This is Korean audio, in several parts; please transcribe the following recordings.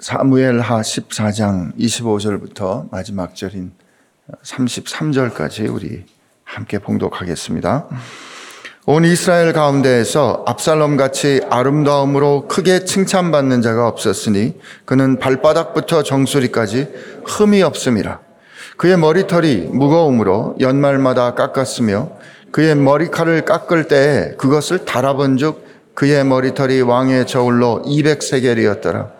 사무엘하 14장 25절부터 마지막 절인 33절까지 우리 함께 봉독하겠습니다. 온 이스라엘 가운데에서 압살롬 같이 아름다움으로 크게 칭찬받는 자가 없었으니 그는 발바닥부터 정수리까지 흠이 없음이라. 그의 머리털이 무거움으로 연말마다 깎았으며 그의 머리칼을 깎을 때에 그것을 달아본 즉 그의 머리털이 왕의 저울로 200세겔이었더라.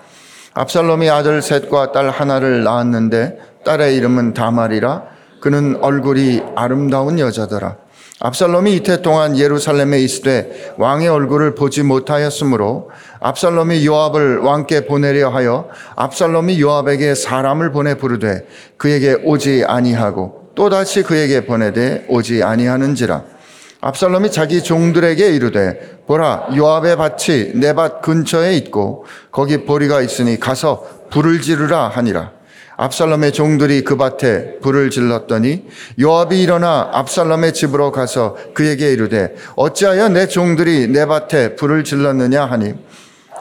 압살롬이 아들 셋과 딸 하나를 낳았는데 딸의 이름은 다말이라 그는 얼굴이 아름다운 여자더라. 압살롬이 이태 동안 예루살렘에 있으되 왕의 얼굴을 보지 못하였으므로 압살롬이 요압을 왕께 보내려 하여 압살롬이 요압에게 사람을 보내 부르되 그에게 오지 아니하고 또다시 그에게 보내되 오지 아니하는지라 압살롬이 자기 종들에게 이르되 보라 요압의 밭이 내 밭 근처에 있고 거기 보리가 있으니 가서 불을 지르라 하니라. 압살롬의 종들이 그 밭에 불을 질렀더니 요압이 일어나 압살롬의 집으로 가서 그에게 이르되 어찌하여 내 종들이 내 밭에 불을 질렀느냐 하니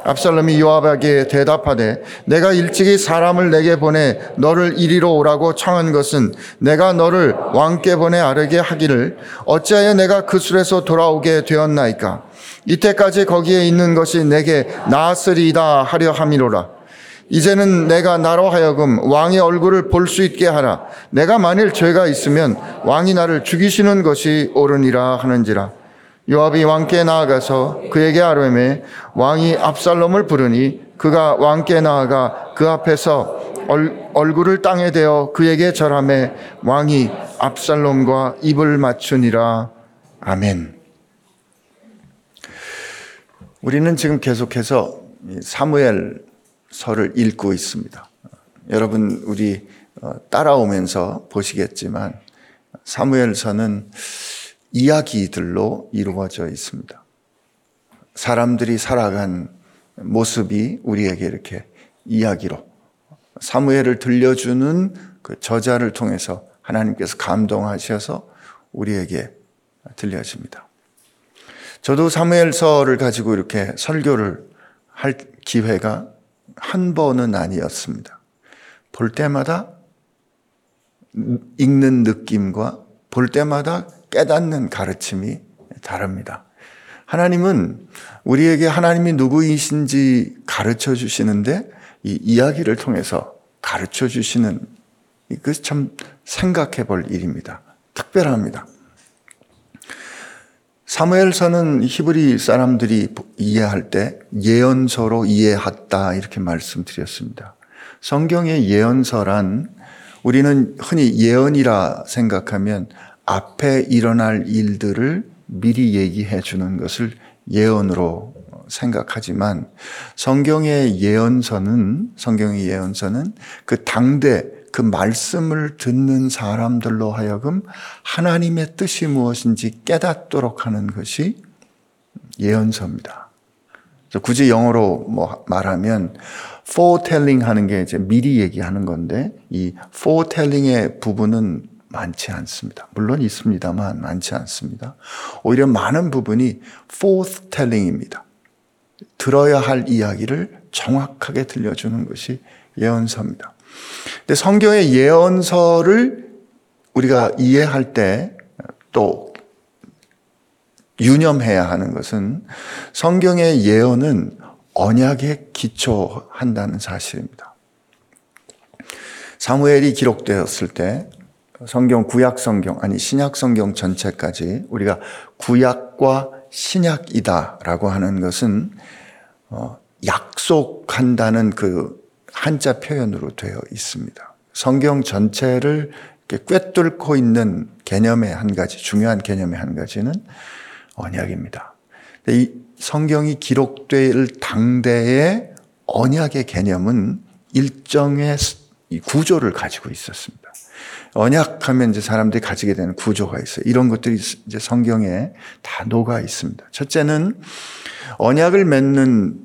압살롬이 요압에게 대답하되 내가 일찍이 사람을 내게 보내 너를 이리로 오라고 청한 것은 내가 너를 왕께 보내 아르게 하기를 어찌하여 내가 그 술에서 돌아오게 되었나이까? 이때까지 거기에 있는 것이 내게 나으리이다 하려 함이로라. 이제는 내가 나로 하여금 왕의 얼굴을 볼 수 있게 하라. 내가 만일 죄가 있으면 왕이 나를 죽이시는 것이 옳으니라 하는지라 요압이 왕께 나아가서 그에게 아뢰매 왕이 압살롬을 부르니 그가 왕께 나아가 그 앞에서 얼, 얼굴을 땅에 대어 그에게 절함에 왕이 압살롬과 입을 맞추니라 아멘. 우리는 지금 계속해서 사무엘서를 읽고 있습니다. 여러분 우리 어, 따라오면서 보시겠지만 사무엘서는 이야기들로 이루어져 있습니다. 사람들이 살아간 모습이 우리에게 이렇게 이야기로 사무엘을 들려주는 그 저자를 통해서 하나님께서 감동하셔서 우리에게 들려집니다. 저도 사무엘서를 가지고 이렇게 설교를 할 기회가 한 번은 아니었습니다. 볼 때마다 읽는 느낌과 볼 때마다 깨닫는 가르침이 다릅니다. 하나님은 우리에게 하나님이 누구이신지 가르쳐 주시는데 이 이야기를 통해서 가르쳐 주시는 이것 참 생각해 볼 일입니다. 특별합니다. 사무엘서는 히브리 사람들이 이해할 때 예언서로 이해했다 이렇게 말씀드렸습니다. 성경의 예언서란 우리는 흔히 예언이라 생각하면 앞에 일어날 일들을 미리 얘기해 주는 것을 예언으로 생각하지만 성경의 예언서는 성경의 예언서는 그 당대 그 말씀을 듣는 사람들로 하여금 하나님의 뜻이 무엇인지 깨닫도록 하는 것이 예언서입니다. 굳이 영어로 뭐 말하면 foretelling 하는 게 이제 미리 얘기하는 건데 이 foretelling의 부분은 많지 않습니다. 물론 있습니다만 많지 않습니다. 오히려 많은 부분이 forthtelling입니다. 들어야 할 이야기를 정확하게 들려주는 것이 예언서입니다. 근데 성경의 예언서를 우리가 이해할 때 또 유념해야 하는 것은 성경의 예언은 언약에 기초한다는 사실입니다. 사무엘이 기록되었을 때 성경 구약 성경 아니 신약 성경 전체까지 우리가 구약과 신약이다라고 하는 것은 어, 약속한다는 그 한자 표현으로 되어 있습니다. 성경 전체를 꿰뚫고 있는 개념의 한 가지 중요한 개념의 한 가지는 언약입니다. 이 성경이 기록될 당대의 언약의 개념은 일정의 구조를 가지고 있었습니다. 언약하면 이제 사람들이 가지게 되는 구조가 있어요. 이런 것들이 이제 성경에 다 녹아 있습니다. 첫째는 언약을 맺는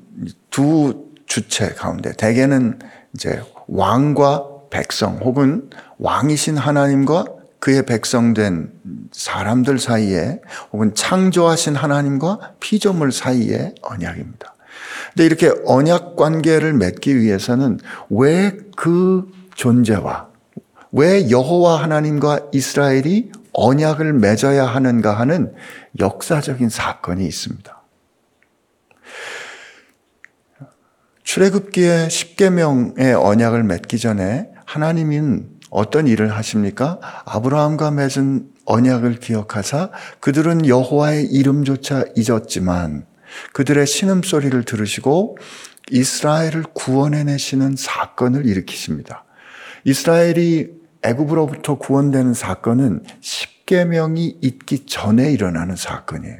두 주체 가운데 대개는 이제 왕과 백성 혹은 왕이신 하나님과 그의 백성된 사람들 사이에 혹은 창조하신 하나님과 피조물 사이의 언약입니다. 근데 이렇게 언약 관계를 맺기 위해서는 왜 그 존재와 왜 여호와 하나님과 이스라엘이 언약을 맺어야 하는가 하는 역사적인 사건이 있습니다. 출애굽기의 10계명의 언약을 맺기 전에 하나님은 어떤 일을 하십니까? 아브라함과 맺은 언약을 기억하사 그들은 여호와의 이름조차 잊었지만 그들의 신음소리를 들으시고 이스라엘을 구원해내시는 사건을 일으키십니다. 이스라엘이 애굽으로부터 구원되는 사건은 십계명이 있기 전에 일어나는 사건이에요.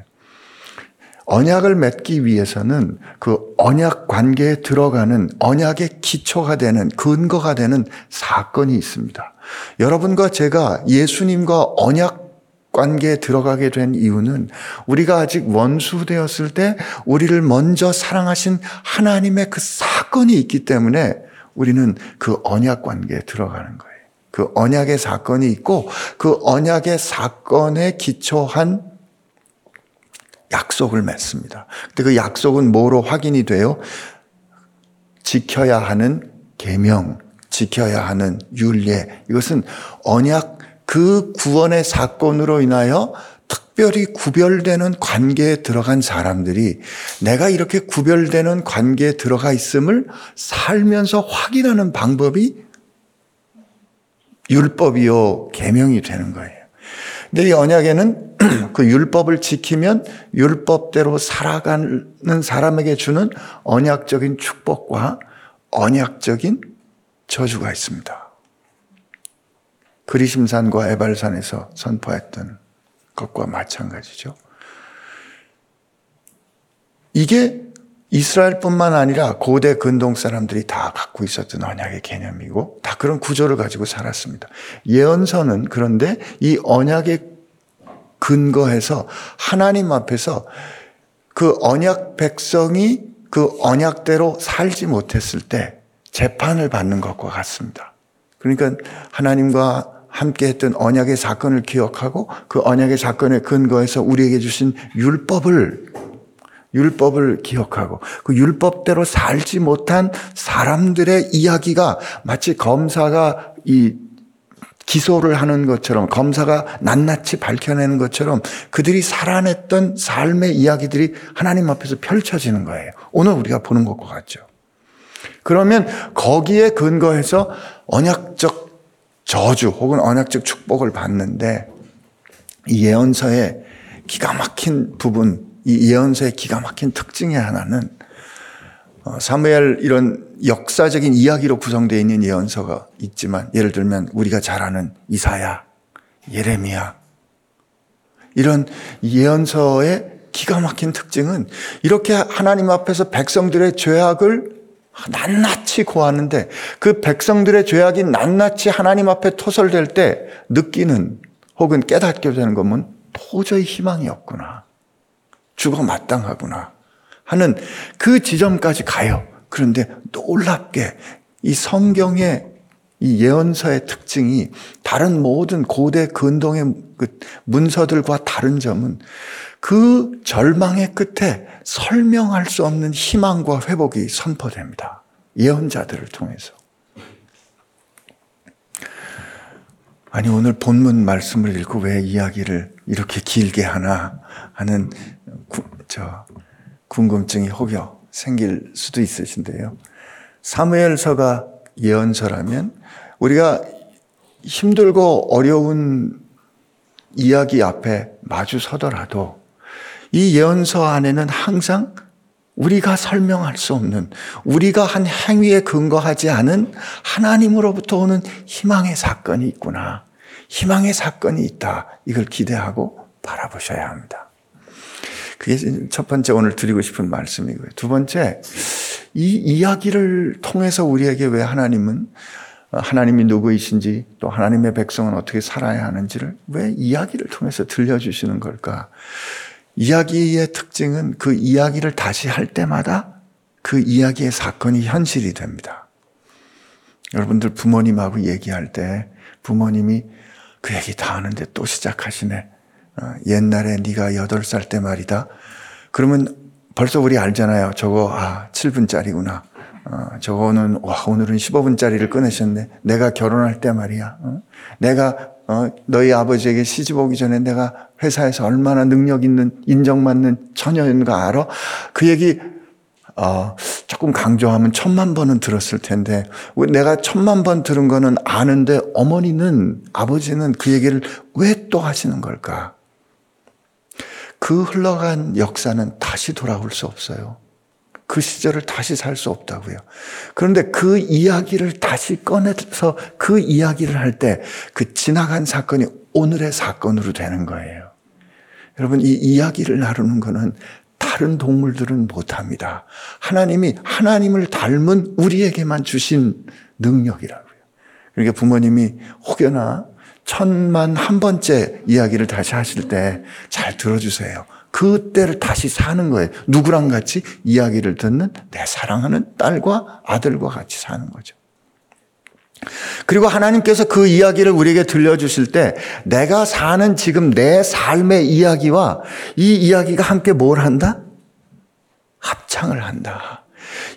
언약을 맺기 위해서는 그 언약 관계에 들어가는 언약의 기초가 되는 근거가 되는 사건이 있습니다. 여러분과 제가 예수님과 언약 관계에 들어가게 된 이유는 우리가 아직 원수 되었을 때 우리를 먼저 사랑하신 하나님의 그 사건이 있기 때문에 우리는 그 언약 관계에 들어가는 거예요. 그 언약의 사건이 있고 그 언약의 사건에 기초한 약속을 맺습니다. 근데 그 약속은 뭐로 확인이 돼요? 지켜야 하는 계명, 지켜야 하는 율례. 이것은 언약 그 구원의 사건으로 인하여 특별히 구별되는 관계에 들어간 사람들이 내가 이렇게 구별되는 관계에 들어가 있음을 살면서 확인하는 방법이 율법이요 계명이 되는 거예요. 근데 이 언약에는 그 율법을 지키면 율법대로 살아가는 사람에게 주는 언약적인 축복과 언약적인 저주가 있습니다. 그리심산과 에발산에서 선포했던 것과 마찬가지죠. 이게 이스라엘뿐만 아니라 고대 근동 사람들이 다 갖고 있었던 언약의 개념이고 다 그런 구조를 가지고 살았습니다. 예언서는 그런데 이 언약의 근거해서 하나님 앞에서 그 언약 백성이 그 언약대로 살지 못했을 때 재판을 받는 것과 같습니다. 그러니까 하나님과 함께 했던 언약의 사건을 기억하고 그 언약의 사건에 근거해서 우리에게 주신 율법을 율법을 기억하고 그 율법대로 살지 못한 사람들의 이야기가 마치 검사가 이 기소를 하는 것처럼 검사가 낱낱이 밝혀내는 것처럼 그들이 살아냈던 삶의 이야기들이 하나님 앞에서 펼쳐지는 거예요. 오늘 우리가 보는 것과 같죠. 그러면 거기에 근거해서 언약적 저주 혹은 언약적 축복을 받는데 이 예언서의 기가 막힌 부분, 이 예언서의 기가 막힌 특징의 하나는 어, 사무엘 이런 역사적인 이야기로 구성되어 있는 예언서가 있지만 예를 들면 우리가 잘 아는 이사야, 예레미야 이런 예언서의 기가 막힌 특징은 이렇게 하나님 앞에서 백성들의 죄악을 낱낱이 고하는데 그 백성들의 죄악이 낱낱이 하나님 앞에 토설될 때 느끼는 혹은 깨닫게 되는 것은 도저히 희망이 없구나. 죽어 마땅하구나. 하는 그 지점까지 가요. 그런데 놀랍게 이 성경의 이 예언서의 특징이 다른 모든 고대 근동의 그 문서들과 다른 점은 그 절망의 끝에 설명할 수 없는 희망과 회복이 선포됩니다. 예언자들을 통해서. 아니, 오늘 본문 말씀을 읽고 왜 이야기를 이렇게 길게 하나 하는 구, 저, 궁금증이 혹여 생길 수도 있으신데요. 사무엘서가 예언서라면 우리가 힘들고 어려운 이야기 앞에 마주 서더라도 이 예언서 안에는 항상 우리가 설명할 수 없는 우리가 한 행위에 근거하지 않은 하나님으로부터 오는 희망의 사건이 있구나. 희망의 사건이 있다. 이걸 기대하고 바라보셔야 합니다. 그게 첫 번째 오늘 드리고 싶은 말씀이고요. 두 번째, 이 이야기를 통해서 우리에게 왜 하나님은 하나님이 누구이신지 또 하나님의 백성은 어떻게 살아야 하는지를 왜 이야기를 통해서 들려주시는 걸까? 이야기의 특징은 그 이야기를 다시 할 때마다 그 이야기의 사건이 현실이 됩니다. 여러분들 부모님하고 얘기할 때 부모님이 그 얘기 다 하는데 또 시작하시네. 어, 옛날에 네가 여덟 살 때 말이다. 그러면 벌써 우리 알잖아요. 저거, 아, 7분짜리구나. 어, 저거는, 와, 오늘은 15분짜리를 꺼내셨네. 내가 결혼할 때 말이야. 어? 내가, 어, 너희 아버지에게 시집 오기 전에 내가 회사에서 얼마나 능력 있는, 인정받는 처녀인 가 알아? 그 얘기, 어, 조금 강조하면 천만 번은 들었을 텐데, 내가 천만 번 들은 거는 아는데 어머니는, 아버지는 그 얘기를 왜 또 하시는 걸까? 그 흘러간 역사는 다시 돌아올 수 없어요. 그 시절을 다시 살 수 없다고요. 그런데 그 이야기를 다시 꺼내서 그 이야기를 할 때 그 지나간 사건이 오늘의 사건으로 되는 거예요. 여러분, 이 이야기를 나누는 거는 다른 동물들은 못합니다. 하나님이 하나님을 닮은 우리에게만 주신 능력이라고요. 그러니까 부모님이 혹여나 천만 한 번째 이야기를 다시 하실 때 잘 들어주세요. 그때를 다시 사는 거예요. 누구랑 같이 이야기를 듣는 내 사랑하는 딸과 아들과 같이 사는 거죠. 그리고 하나님께서 그 이야기를 우리에게 들려주실 때 내가 사는 지금 내 삶의 이야기와 이 이야기가 함께 뭘 한다? 합창을 한다.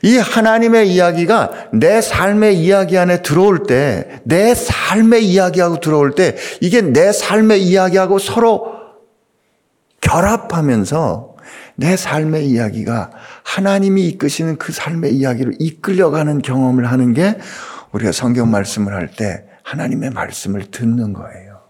이 하나님의 이야기가 내 삶의 이야기 안에 들어올 때, 내 삶의 이야기하고 들어올 때, 이게 내 삶의 이야기하고 서로 결합하면서 내 삶의 이야기가 하나님이 이끄시는 그 삶의 이야기를 이끌려가는 경험을 하는 게 우리가 성경 말씀을 할 때 하나님의 말씀을 듣는 거예요.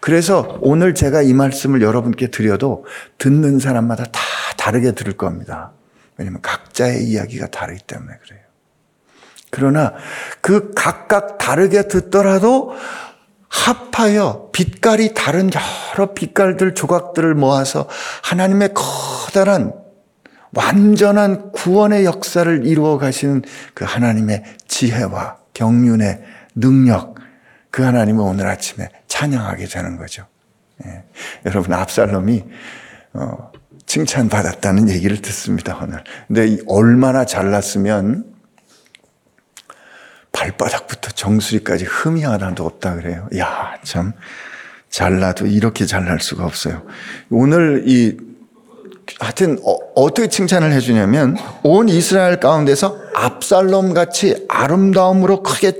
그래서 오늘 제가 이 말씀을 여러분께 드려도 듣는 사람마다 다 다르게 들을 겁니다. 왜냐하면 각자의 이야기가 다르기 때문에 그래요. 그러나 그 각각 다르게 듣더라도 합하여 빛깔이 다른 여러 빛깔들 조각들을 모아서 하나님의 커다란 완전한 구원의 역사를 이루어 가시는 그 하나님의 지혜와 경륜의 능력, 그 하나님을 오늘 아침에 찬양하게 되는 거죠. 예. 여러분, 압살롬이, 어, 칭찬받았다는 얘기를 듣습니다, 오늘. 근데 얼마나 잘났으면 발바닥부터 정수리까지 흠이 하나도 없다 그래요. 야, 참. 잘나도 이렇게 잘날 수가 없어요. 오늘 이, 하여튼, 어, 떻게 칭찬을 해주냐면, 온 이스라엘 가운데서 압살롬 같이 아름다움으로 크게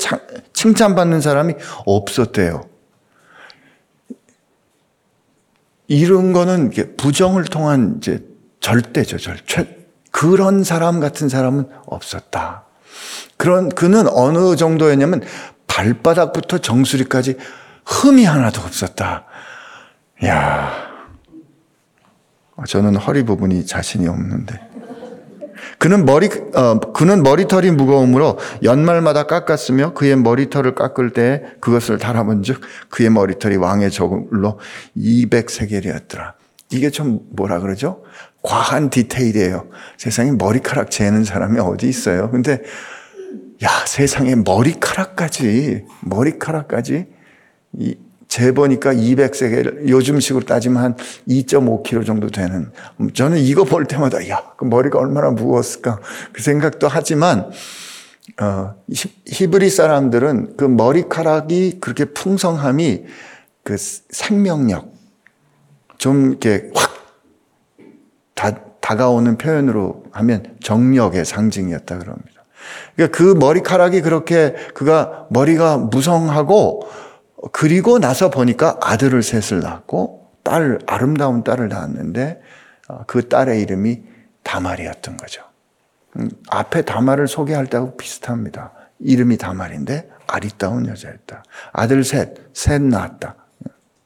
칭찬받는 사람이 없었대요. 이런 거는 부정을 통한 이제 절대죠, 절. 그런 사람 같은 사람은 없었다. 그런, 그는 어느 정도였냐면 발바닥부터 정수리까지 흠이 하나도 없었다. 야 저는 허리 부분이 자신이 없는데. 그는 머리, 어, 그는 머리털이 무거우므로 연말마다 깎았으며 그의 머리털을 깎을 때 그것을 달아본 즉 그의 머리털이 왕의 저울로 200세겔이었더라. 이게 좀 뭐라 그러죠? 과한 디테일이에요. 세상에 머리카락 재는 사람이 어디 있어요? 근데 야, 세상에 머리카락까지, 머리카락까지 이 재보니까 200세겔, 요즘식으로 따지면 한 2.5kg 정도 되는. 저는 이거 볼 때마다, 야, 그 머리가 얼마나 무거웠을까. 그 생각도 하지만, 어, 히브리 사람들은 그 머리카락이 그렇게 풍성함이 그 생명력, 좀 이렇게 확 다, 다가오는 표현으로 하면 정력의 상징이었다 그럽니다. 그러니까 그 머리카락이 그렇게 그가 머리가 무성하고 그리고 나서 보니까 아들을 셋을 낳고 딸 아름다운 딸을 낳았는데 어, 그 딸의 이름이 다말이었던 거죠. 음, 앞에 다말을 소개할 때하고 비슷합니다. 이름이 다말인데 아리따운 여자였다. 아들 셋, 셋 낳았다.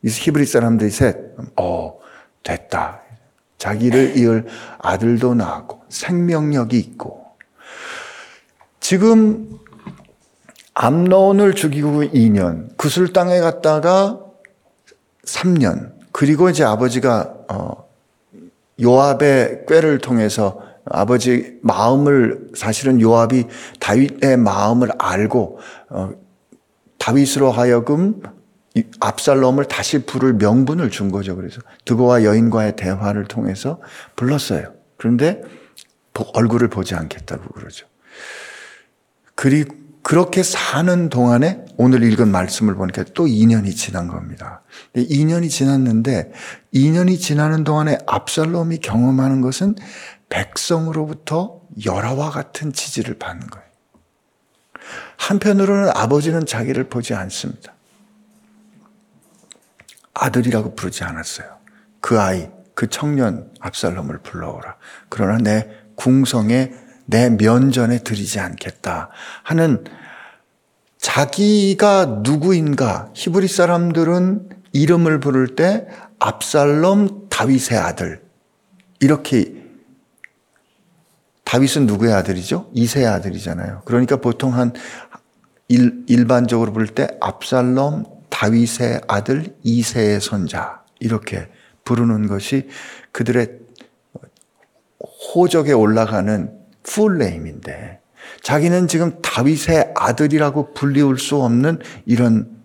히브리 사람들이 셋, 어, 됐다. 자기를 이을 아들도 낳았고 생명력이 있고 지금 암론을 죽이고 2년, 구슬 땅에 갔다가 3년, 그리고 이제 아버지가 어, 요압의 꾀를 통해서 아버지 마음을 사실은 요압이 다윗의 마음을 알고 어, 다윗으로 하여금 압살롬을 다시 부를 명분을 준 거죠. 그래서 드고와 여인과의 대화를 통해서 불렀어요. 그런데 얼굴을 보지 않겠다고 그러죠. 그리고 그렇게 사는 동안에 오늘 읽은 말씀을 보니까 또 2년이 지난 겁니다. 2년이 지났는데 2년이 지나는 동안에 압살롬이 경험하는 것은 백성으로부터 열화와 같은 지지를 받는 거예요. 한편으로는 아버지는 자기를 보지 않습니다. 아들이라고 부르지 않았어요. 그 아이, 그 청년 압살롬을 불러오라. 그러나 내 궁성에 내 면전에 들이지 않겠다 하는 자기가 누구인가 히브리 사람들은 이름을 부를 때 압살롬 다윗의 아들 이렇게 다윗은 누구의 아들이죠? 이세의 아들이잖아요. 그러니까 보통 한 일, 일반적으로 부를 때 압살롬 다윗의 아들 이세의 손자 이렇게 부르는 것이 그들의 호적에 올라가는 풀네임인데 자기는 지금 다윗의 아들이라고 불리울 수 없는 이런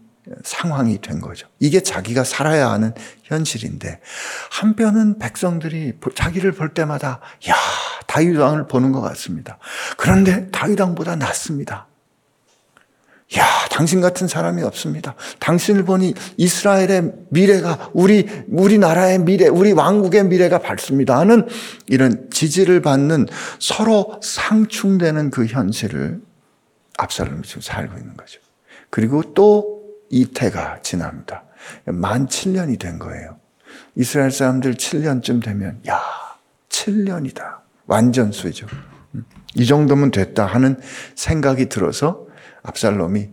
상황이 된 거죠. 이게 자기가 살아야 하는 현실인데 한편은 백성들이 자기를 볼 때마다 야 다윗 왕을 보는 것 같습니다. 그런데 다윗 왕보다 낫습니다. 야, 당신 같은 사람이 없습니다. 당신을 보니 이스라엘의 미래가 우리 우리나라의 미래, 우리 왕국의 미래가 밝습니다. 하는 이런 지지를 받는 서로 상충되는 그 현실을 압살롬이 지금 살고 있는 거죠. 그리고 또 이태가 지납니다. 만 7년이 된 거예요. 이스라엘 사람들 7년쯤 되면 야, 7년이다. 완전수죠. 음, 이 정도면 됐다 하는 생각이 들어서 압살롬이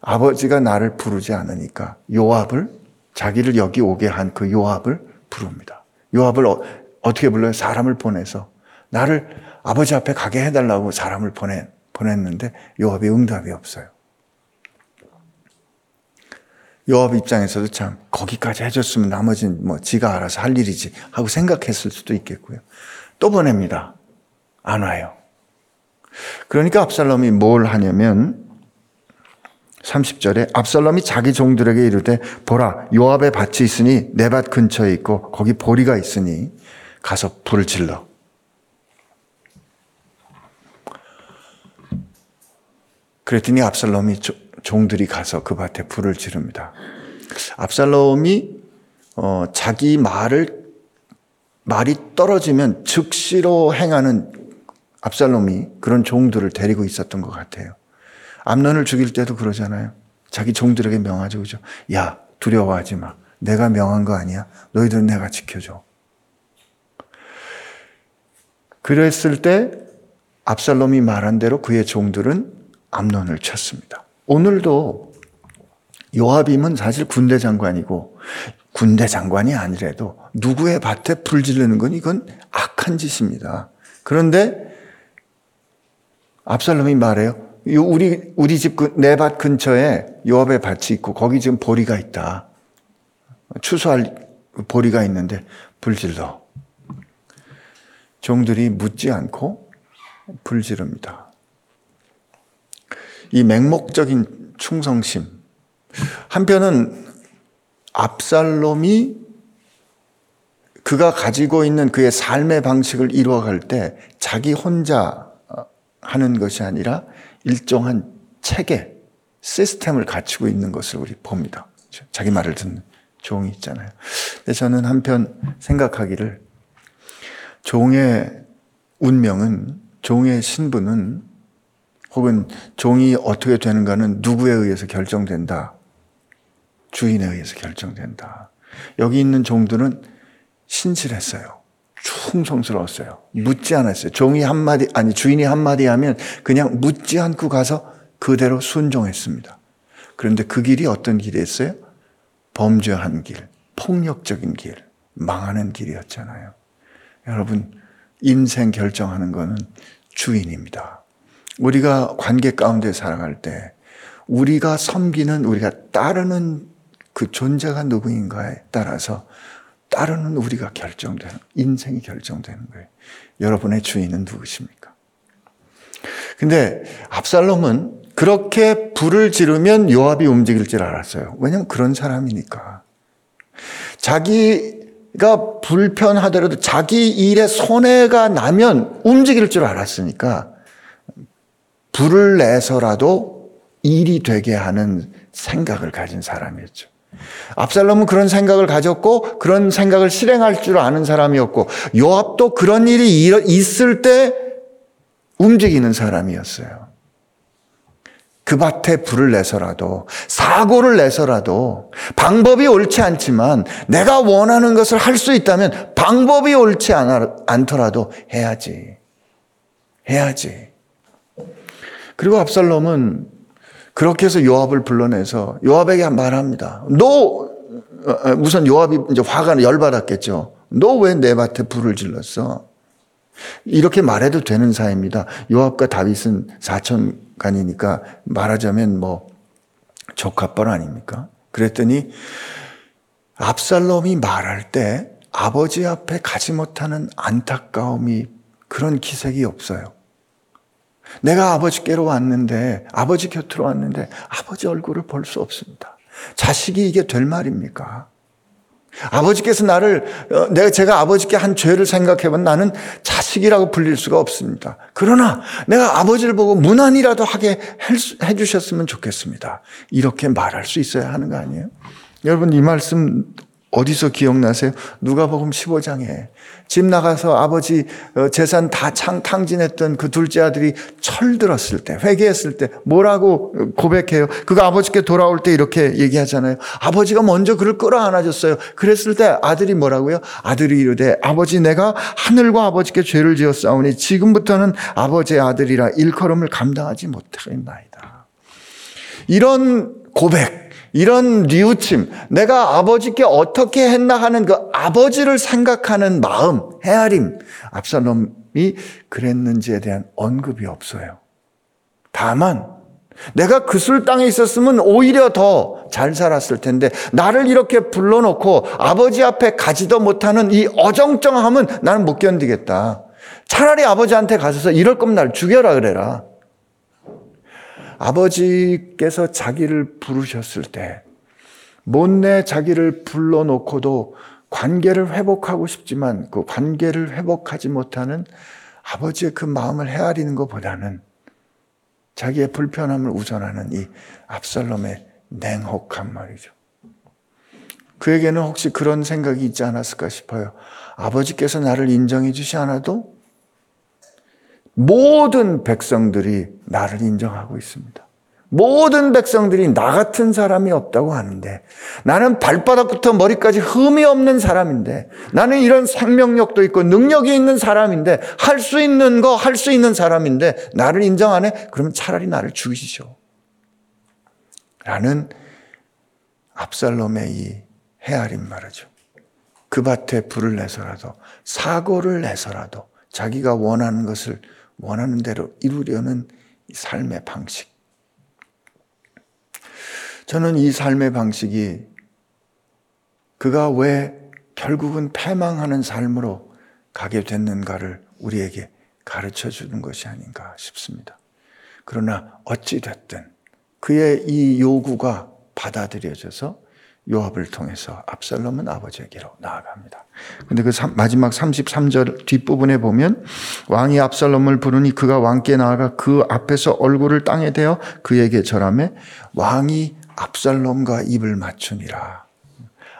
아버지가 나를 부르지 않으니까 요압을 자기를 여기 오게 한 그 요압을 부릅니다. 요압을 어, 떻게 불러요? 사람을 보내서 나를 아버지 앞에 가게 해달라고 사람을 보내, 보냈는데 요압이 응답이 없어요. 요압 입장에서도 참 거기까지 해줬으면 나머지는 뭐 지가 알아서 할 일이지 하고 생각했을 수도 있겠고요. 또 보냅니다. 안 와요. 그러니까 압살롬이 뭘 하냐면 30절에 압살롬이 자기 종들에게 이르되 보라 요압의 밭이 있으니 내 밭 근처에 있고 거기 보리가 있으니 가서 불을 질러. 그랬더니 압살롬이 종들이 가서 그 밭에 불을 지릅니다. 압살롬이 어, 자기 말을 말이 떨어지면 즉시로 행하는 압살롬이 그런 종들을 데리고 있었던 것 같아요. 암론을 죽일 때도 그러잖아요. 자기 종들에게 명하죠, 그죠? 야, 두려워하지 마. 내가 명한 거 아니야. 너희들은 내가 지켜줘. 그랬을 때 압살롬이 말한 대로 그의 종들은 암론을 쳤습니다. 오늘도 요압임은 사실 군대 장관이고 군대 장관이 아니래도 누구의 밭에 불 지르는 건 이건 악한 짓입니다. 그런데 압살롬이 말해요. 우리 우리 집 내 밭 근처에 요압의 밭이 있고 거기 지금 보리가 있다. 추수할 보리가 있는데 불질러. 종들이 묻지 않고 불지릅니다. 이 맹목적인 충성심. 한편은 압살롬이 그가 가지고 있는 그의 삶의 방식을 이루어갈 때 자기 혼자 하는 것이 아니라 일정한 체계, 시스템을 갖추고 있는 것을 우리 봅니다. 자기 말을 듣는 종이 있잖아요. 근데 저는 한편 생각하기를 종의 운명은, 종의 신분은 혹은 종이 어떻게 되는가는 누구에 의해서 결정된다. 주인에 의해서 결정된다. 여기 있는 종들은 신실했어요. 충성스러웠어요. 묻지 않았어요. 종이 한마디, 아니, 주인이 한마디 하면 그냥 묻지 않고 가서 그대로 순종했습니다. 그런데 그 길이 어떤 길이었어요? 범죄한 길, 폭력적인 길, 망하는 길이었잖아요. 여러분, 인생 결정하는 것은 주인입니다. 우리가 관계 가운데 살아갈 때, 우리가 섬기는, 우리가 따르는 그 존재가 누구인가에 따라서 따르는 우리가 결정되는, 인생이 결정되는 거예요. 여러분의 주인은 누구십니까? 근데 압살롬은 그렇게 불을 지르면 요압이 움직일 줄 알았어요. 왜냐면 그런 사람이니까. 자기가 불편하더라도 자기 일에 손해가 나면 움직일 줄 알았으니까 불을 내서라도 일이 되게 하는 생각을 가진 사람이었죠. 압살롬은 그런 생각을 가졌고 그런 생각을 실행할 줄 아는 사람이었고 요압도 그런 일이 있을 때 움직이는 사람이었어요. 그 밭에 불을 내서라도 사고를 내서라도 방법이 옳지 않지만 내가 원하는 것을 할 수 있다면 방법이 옳지 않더라도 해야지. 해야지. 그리고 압살롬은 그렇게 해서 요압을 불러내서 요압에게 말합니다. 너 어, 어, 우선 요압이 이제 화가 열받았겠죠. 너 왜 내 밭에 불을 질렀어? 이렇게 말해도 되는 사이입니다. 요압과 다윗은 사천간이니까 말하자면 뭐 조카뻘 아닙니까? 그랬더니 압살롬이 말할 때 아버지 앞에 가지 못하는 안타까움이 그런 기색이 없어요. 내가 아버지께로 왔는데, 아버지 곁으로 왔는데, 아버지 얼굴을 볼 수 없습니다. 자식이 이게 될 말입니까? 아버지께서 나를, 어, 내가 제가 아버지께 한 죄를 생각해보면 나는 자식이라고 불릴 수가 없습니다. 그러나 내가 아버지를 보고 무난이라도 하게 해주셨으면 좋겠습니다. 이렇게 말할 수 있어야 하는 거 아니에요? 여러분, 이 말씀 어디서 기억나세요? 누가 복음 15장에 집 나가서 아버지 어, 재산 다 탕진했던 그 둘째 아들이 철들었을 때 회개했을 때 뭐라고 고백해요? 그가 아버지께 돌아올 때 이렇게 얘기하잖아요. 아버지가 먼저 그를 끌어안아줬어요. 그랬을 때 아들이 뭐라고요? 아들이 이르되 아버지 내가 하늘과 아버지께 죄를 지었사오니 지금부터는 아버지의 아들이라 일컬음을 감당하지 못하겠나이다. 이런 고백 이런 뉘우침, 내가 아버지께 어떻게 했나 하는 그 아버지를 생각하는 마음, 헤아림, 압살롬이 그랬는지에 대한 언급이 없어요. 다만, 내가 그술 땅에 있었으면 오히려 더 잘 살았을 텐데, 나를 이렇게 불러놓고 아버지 앞에 가지도 못하는 이 어정쩡함은 나는 못 견디겠다. 차라리 아버지한테 가서 이럴 거면 날 죽여라 그래라. 아버지께서 자기를 부르셨을 때 못내 자기를 불러놓고도 관계를 회복하고 싶지만 그 관계를 회복하지 못하는 아버지의 그 마음을 헤아리는 것보다는 자기의 불편함을 우선하는 이 압살롬의 냉혹한 말이죠. 그에게는 혹시 그런 생각이 있지 않았을까 싶어요. 아버지께서 나를 인정해 주시 않아도 모든 백성들이 나를 인정하고 있습니다. 모든 백성들이 나 같은 사람이 없다고 하는데 나는 발바닥부터 머리까지 흠이 없는 사람인데 나는 이런 생명력도 있고 능력이 있는 사람인데 할 수 있는 거 할 수 있는 사람인데 나를 인정 안 해? 그러면 차라리 나를 죽이시죠. 라는 압살롬의 이 헤아림 말이죠. 그 밭에 불을 내서라도 사고를 내서라도 자기가 원하는 것을 원하는 대로 이루려는 삶의 방식. 저는 이 삶의 방식이 그가 왜 결국은 패망하는 삶으로 가게 됐는가를 우리에게 가르쳐 주는 것이 아닌가 싶습니다. 그러나 어찌됐든 그의 이 요구가 받아들여져서 요압을 통해서 압살롬은 아버지에게로 나아갑니다. 근데 그 마지막 33절 뒷부분에 보면 왕이 압살롬을 부르니 그가 왕께 나아가 그 앞에서 얼굴을 땅에 대어 그에게 절함에 왕이 압살롬과 입을 맞추니라.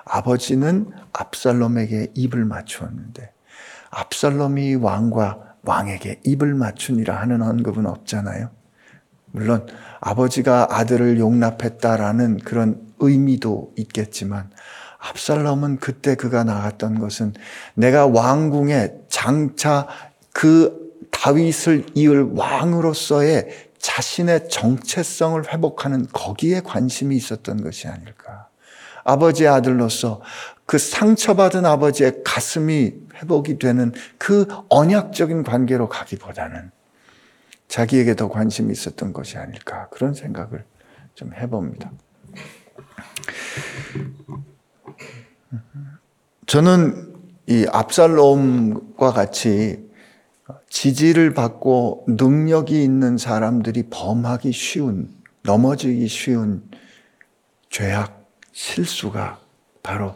아버지는 압살롬에게 입을 맞추었는데 압살롬이 왕과 왕에게 입을 맞추니라 하는 언급은 없잖아요. 물론 아버지가 아들을 용납했다라는 그런 의미도 있겠지만 압살롬은 그때 그가 나갔던 것은 내가 왕궁에 장차 그 다윗을 이을 왕으로서의 자신의 정체성을 회복하는 거기에 관심이 있었던 것이 아닐까. 아버지의 아들로서 그 상처받은 아버지의 가슴이 회복이 되는 그 언약적인 관계로 가기보다는 자기에게 더 관심이 있었던 것이 아닐까. 그런 생각을 좀 해봅니다. 저는 이 압살롬과 같이 지지를 받고 능력이 있는 사람들이 범하기 쉬운, 넘어지기 쉬운 죄악, 실수가 바로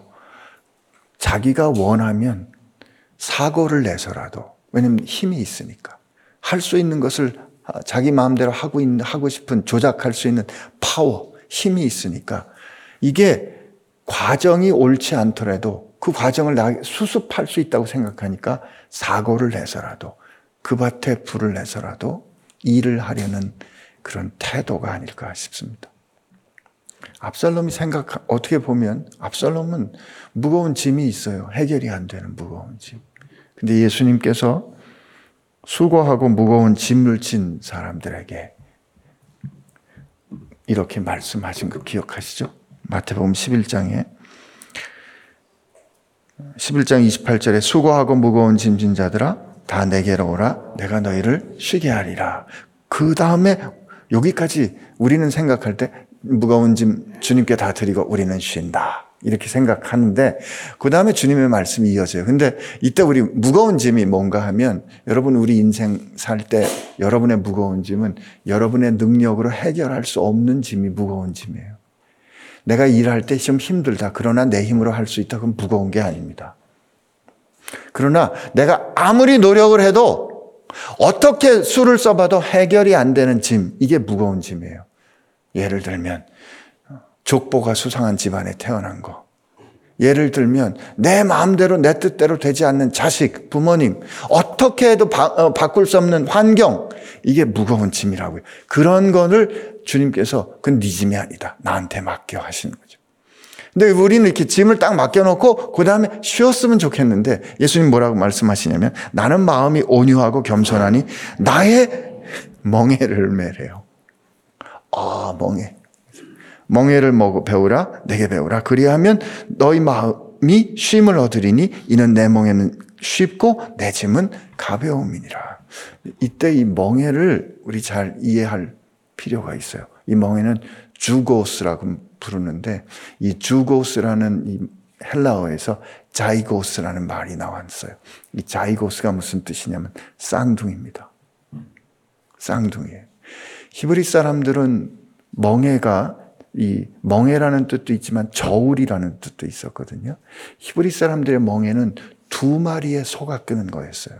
자기가 원하면 사고를 내서라도, 왜냐면 힘이 있으니까. 할 수 있는 것을 자기 마음대로 하고, 있는, 하고 싶은 조작할 수 있는 파워, 힘이 있으니까 이게 과정이 옳지 않더라도 그 과정을 나 수습할 수 있다고 생각하니까 사고를 내서라도 그 밭에 불을 내서라도 일을 하려는 그런 태도가 아닐까 싶습니다. 압살롬이 생각, 어떻게 보면 압살롬은 무거운 짐이 있어요. 해결이 안 되는 무거운 짐. 근데 예수님께서 수고하고 무거운 짐을 진 사람들에게 이렇게 말씀하신 거 기억하시죠? 마태복음 11장에 11장 28절에 수고하고 무거운 짐진 자들아 다 내게로 오라 내가 너희를 쉬게 하리라. 그 다음에 여기까지 우리는 생각할 때 무거운 짐 주님께 다 드리고 우리는 쉰다. 이렇게 생각하는데 그 다음에 주님의 말씀이 이어져요. 근데 이때 우리 무거운 짐이 뭔가 하면 여러분 우리 인생 살 때 여러분의 무거운 짐은 여러분의 능력으로 해결할 수 없는 짐이 무거운 짐이에요. 내가 일할 때 좀 힘들다. 그러나 내 힘으로 할 수 있다. 그건 무거운 게 아닙니다. 그러나 내가 아무리 노력을 해도 어떻게 수를 써봐도 해결이 안 되는 짐, 이게 무거운 짐이에요. 예를 들면 족보가 수상한 집안에 태어난 거. 예를 들면 내 마음대로 내 뜻대로 되지 않는 자식, 부모님, 어떻게 해도 바, 어, 바꿀 수 없는 환경, 이게 무거운 짐이라고요. 그런 거를 주님께서 그건 네 짐이 아니다. 나한테 맡겨 하시는 거죠. 근데 우리는 이렇게 짐을 딱 맡겨놓고 그 다음에 쉬었으면 좋겠는데 예수님 뭐라고 말씀하시냐면 나는 마음이 온유하고 겸손하니 나의 멍해를 매래요. 아, 멍해. 멍해를 먹어 배우라 내게 배우라 그리하면 너희 마음이 쉼을 얻으리니 이는 내 멍에는 쉽고 내 짐은 가벼움이니라. 이때 이 멍해를 우리 잘 이해할 필요가 있어요. 이 멍해는 주고스라고 부르는데 이 주고스라는 이 헬라어에서 자이고스라는 말이 나왔어요. 이 자이고스가 무슨 뜻이냐면 쌍둥이입니다. 쌍둥이에요. 히브리 사람들은 멍해가 이 멍해라는 뜻도 있지만 저울이라는 뜻도 있었거든요. 히브리 사람들의 멍해는 두 마리의 소가 끄는 거였어요.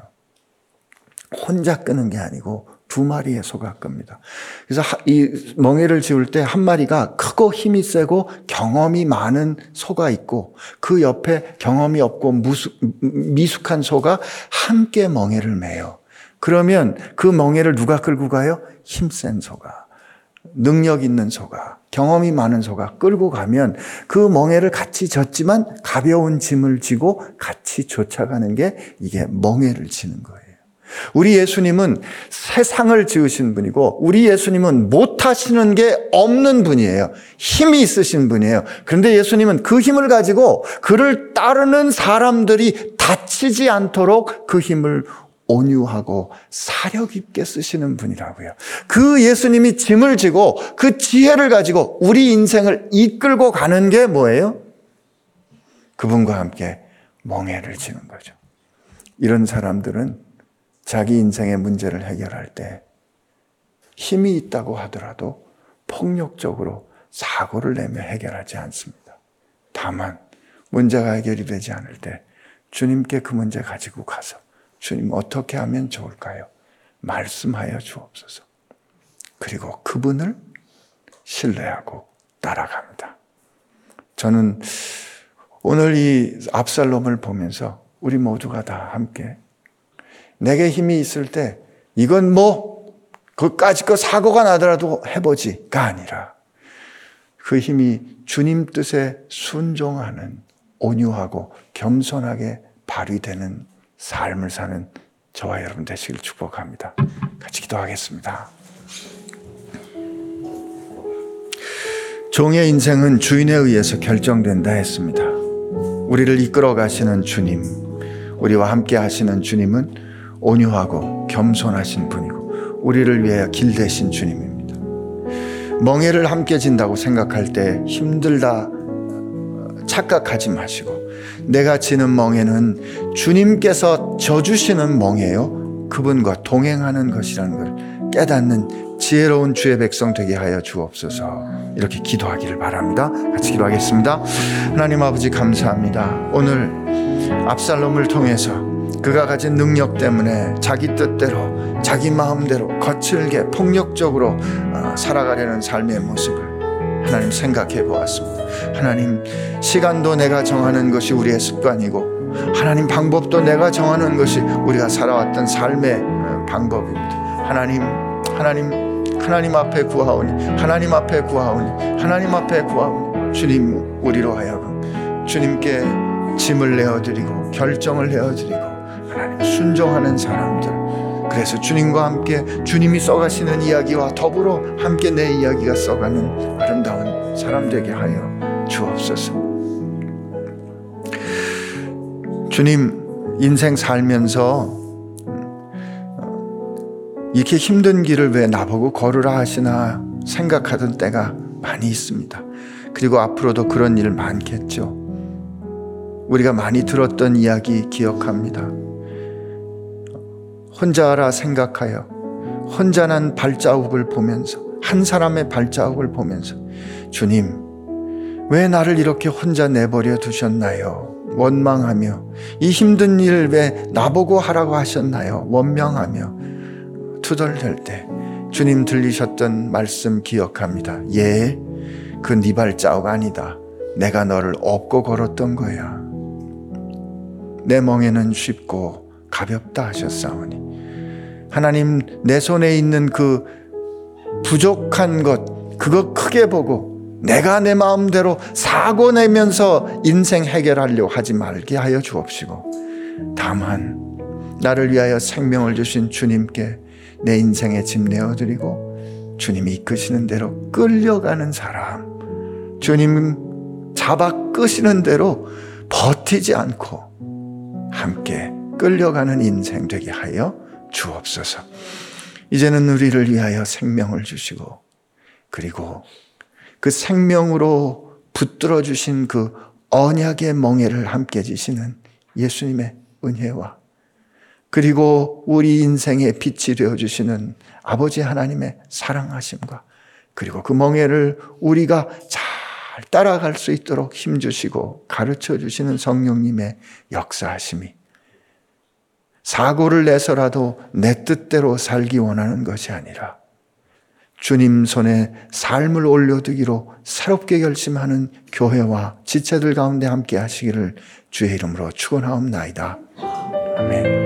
혼자 끄는 게 아니고 두 마리의 소가 끕니다. 그래서 이 멍해를 지울 때 한 마리가 크고 힘이 세고 경험이 많은 소가 있고 그 옆에 경험이 없고 무수, 미숙한 소가 함께 멍해를 매요. 그러면 그 멍해를 누가 끌고 가요? 힘센 소가. 능력 있는 소가, 경험이 많은 소가 끌고 가면 그 멍해를 같이 졌지만 가벼운 짐을 지고 같이 쫓아가는 게 이게 멍해를 지는 거예요. 우리 예수님은 세상을 지으신 분이고 우리 예수님은 못하시는 게 없는 분이에요. 힘이 있으신 분이에요. 그런데 예수님은 그 힘을 가지고 그를 따르는 사람들이 다치지 않도록 그 힘을 온유하고 사력 있게 쓰시는 분이라고요. 그 예수님이 짐을 지고 그 지혜를 가지고 우리 인생을 이끌고 가는 게 뭐예요? 그분과 함께 멍해를 지는 거죠. 이런 사람들은 자기 인생의 문제를 해결할 때 힘이 있다고 하더라도 폭력적으로 사고를 내며 해결하지 않습니다. 다만 문제가 해결이 되지 않을 때 주님께 그 문제 가지고 가서 주님 어떻게 하면 좋을까요? 말씀하여 주옵소서. 그리고 그분을 신뢰하고 따라갑니다. 저는 오늘 이 압살롬을 보면서 우리 모두가 다 함께 내게 힘이 있을 때 이건 뭐 그까지 거 사고가 나더라도 해보지가 아니라 그 힘이 주님 뜻에 순종하는 온유하고 겸손하게 발휘되는 삶을 사는 저와 여러분 되시길 축복합니다. 같이 기도하겠습니다. 종의 인생은 주인에 의해서 결정된다 했습니다. 우리를 이끌어 가시는 주님, 우리와 함께 하시는 주님은 온유하고 겸손하신 분이고 우리를 위하여 길 대신 주님입니다. 멍해를 함께 진다고 생각할 때 힘들다 착각하지 마시고 내가 지는 멍에는 주님께서 져주시는 멍이에요. 그분과 동행하는 것이라는 걸 깨닫는 지혜로운 주의 백성 되게 하여 주옵소서. 이렇게 기도하기를 바랍니다. 같이 기도하겠습니다. 하나님 아버지 감사합니다. 오늘 압살롬을 통해서 그가 가진 능력 때문에 자기 뜻대로 자기 마음대로 거칠게 폭력적으로 어, 살아가려는 삶의 모습을 하나님 생각해 보았습니다. 하나님 시간도 내가 정하는 것이 우리의 습관이고 하나님 방법도 내가 정하는 것이 우리가 살아왔던 삶의 어, 방법입니다. 하나님 하나님 하나님 앞에 구하오니 하나님 앞에 구하오니 하나님 앞에 구하오니 주님 우리로 하여금 주님께 짐을 내어드리고 결정을 내어드리고 하나님 순종하는 사람들 그래서 주님과 함께 주님이 써가시는 이야기와 더불어 함께 내 이야기가 써가는 아름다운 사람 되게 하여 주옵소서. 주님 인생 살면서 이렇게 힘든 길을 왜 나보고 걸으라 하시나 생각하던 때가 많이 있습니다. 그리고 앞으로도 그런 일 많겠죠. 우리가 많이 들었던 이야기 기억합니다. 혼자라 생각하여 혼자난 발자국을 보면서 한 사람의 발자국을 보면서 주님 왜 나를 이렇게 혼자 내버려 두셨나요? 원망하며 이 힘든 일을 왜 나보고 하라고 하셨나요? 원명하며 투덜댈 때 주님 들리셨던 말씀 기억합니다. 예, 그 네 발자국 아니다. 내가 너를 업고 걸었던 거야. 내 멍에는 쉽고 가볍다 하셨사오니. 하나님 내 손에 있는 그 부족한 것 그거 크게 보고 내가 내 마음대로 사고 내면서 인생 해결하려고 하지 말게 하여 주옵시고 다만 나를 위하여 생명을 주신 주님께 내 인생에 짐 내어드리고 주님이 이끄시는 대로 끌려가는 사람 주님 잡아 끄시는 대로 버티지 않고 함께 끌려가는 인생 되게 하여 주옵소서. 이제는 우리를 위하여 생명을 주시고 그리고 그 생명으로 붙들어 주신 그 언약의 멍에를 함께 지시는 예수님의 은혜와 그리고 우리 인생의 빛이 되어 주시는 아버지 하나님의 사랑하심과 그리고 그 멍에를 우리가 잘 따라갈 수 있도록 힘 주시고 가르쳐 주시는 성령님의 역사하심이 사고를 내서라도 내 뜻대로 살기 원하는 것이 아니라 주님 손에 삶을 올려두기로 새롭게 결심하는 교회와 지체들 가운데 함께 하시기를 주의 이름으로 축원하옵나이다. 아멘.